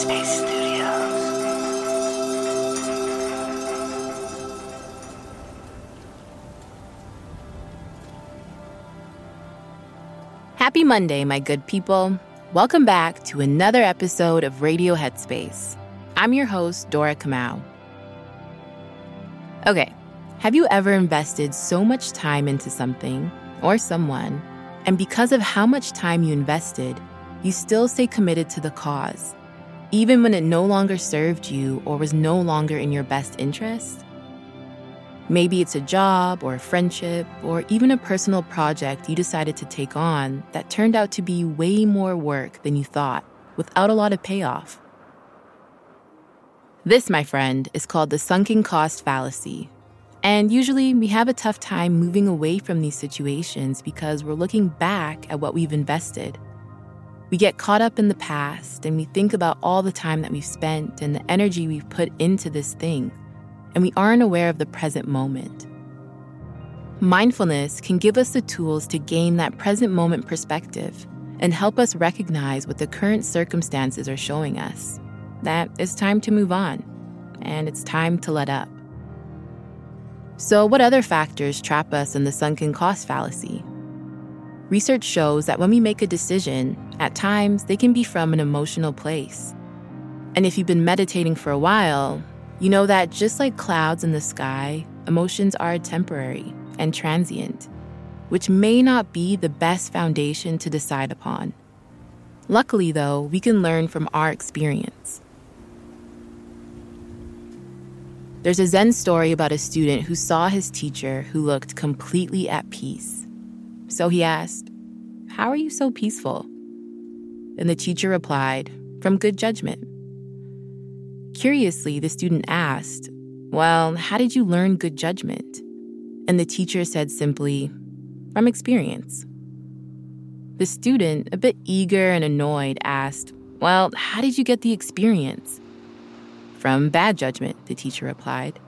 Headspace Studios. Happy Monday, my good people. Welcome back to another episode of Radio Headspace. I'm your host, Dora Kamau. Okay, have you ever invested so much time into something or someone, and because of how much time you invested, you still stay committed to the cause, even when it no longer served you or was no longer in your best interest? Maybe it's a job or a friendship or even a personal project you decided to take on that turned out to be way more work than you thought without a lot of payoff. This, my friend, is called the sunken cost fallacy. And usually we have a tough time moving away from these situations because we're looking back at what we've invested. We get caught up in the past and we think about all the time that we've spent and the energy we've put into this thing and we aren't aware of the present moment. Mindfulness can give us the tools to gain that present moment perspective and help us recognize what the current circumstances are showing us that it's time to move on and it's time to let up. So, what other factors trap us in the sunken cost fallacy? Research shows that when we make a decision, at times they can be from an emotional place. And if you've been meditating for a while, you know that just like clouds in the sky, emotions are temporary and transient, which may not be the best foundation to decide upon. Luckily, though, we can learn from our experience. There's a Zen story about a student who saw his teacher who looked completely at peace. So he asked, How are you so peaceful? And the teacher replied, From good judgment. Curiously, the student asked, Well, how did you learn good judgment? And the teacher said simply, From experience. The student, a bit eager and annoyed, asked, Well, how did you get the experience? From bad judgment, the teacher replied.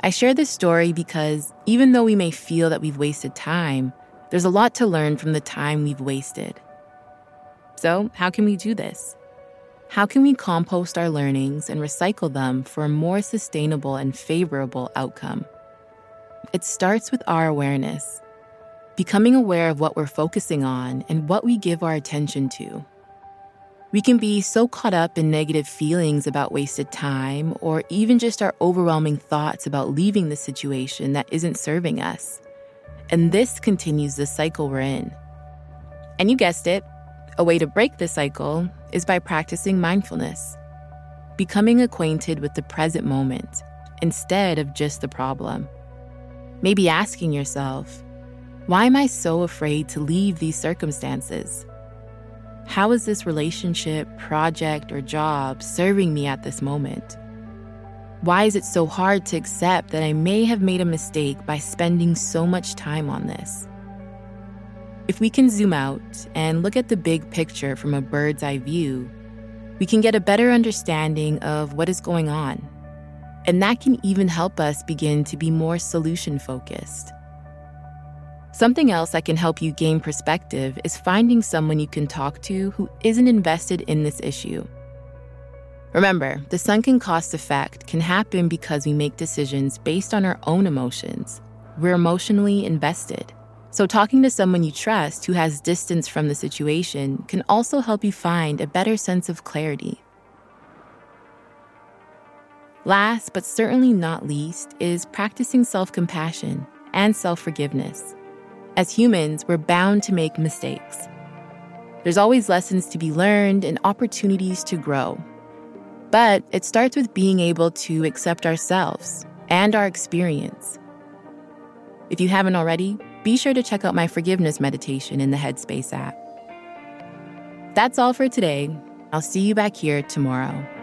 I share this story because even though we may feel that we've wasted time, there's a lot to learn from the time we've wasted. So, how can we do this? How can we compost our learnings and recycle them for a more sustainable and favorable outcome? It starts with our awareness, becoming aware of what we're focusing on and what we give our attention to. We can be so caught up in negative feelings about wasted time or even just our overwhelming thoughts about leaving the situation that isn't serving us. And this continues the cycle we're in. And you guessed it, a way to break the cycle is by practicing mindfulness, becoming acquainted with the present moment instead of just the problem. Maybe asking yourself, why am I so afraid to leave these circumstances? How is this relationship, project, or job serving me at this moment? Why is it so hard to accept that I may have made a mistake by spending so much time on this? If we can zoom out and look at the big picture from a bird's eye view, we can get a better understanding of what is going on. And that can even help us begin to be more solution focused. Something else that can help you gain perspective is finding someone you can talk to who isn't invested in this issue. Remember, the sunken cost effect can happen because we make decisions based on our own emotions. We're emotionally invested. So, talking to someone you trust who has distance from the situation can also help you find a better sense of clarity. Last, but certainly not least, is practicing self compassion and self forgiveness. As humans, we're bound to make mistakes. There's always lessons to be learned and opportunities to grow. But it starts with being able to accept ourselves and our experience. If you haven't already, be sure to check out my forgiveness meditation in the Headspace app. That's all for today. I'll see you back here tomorrow.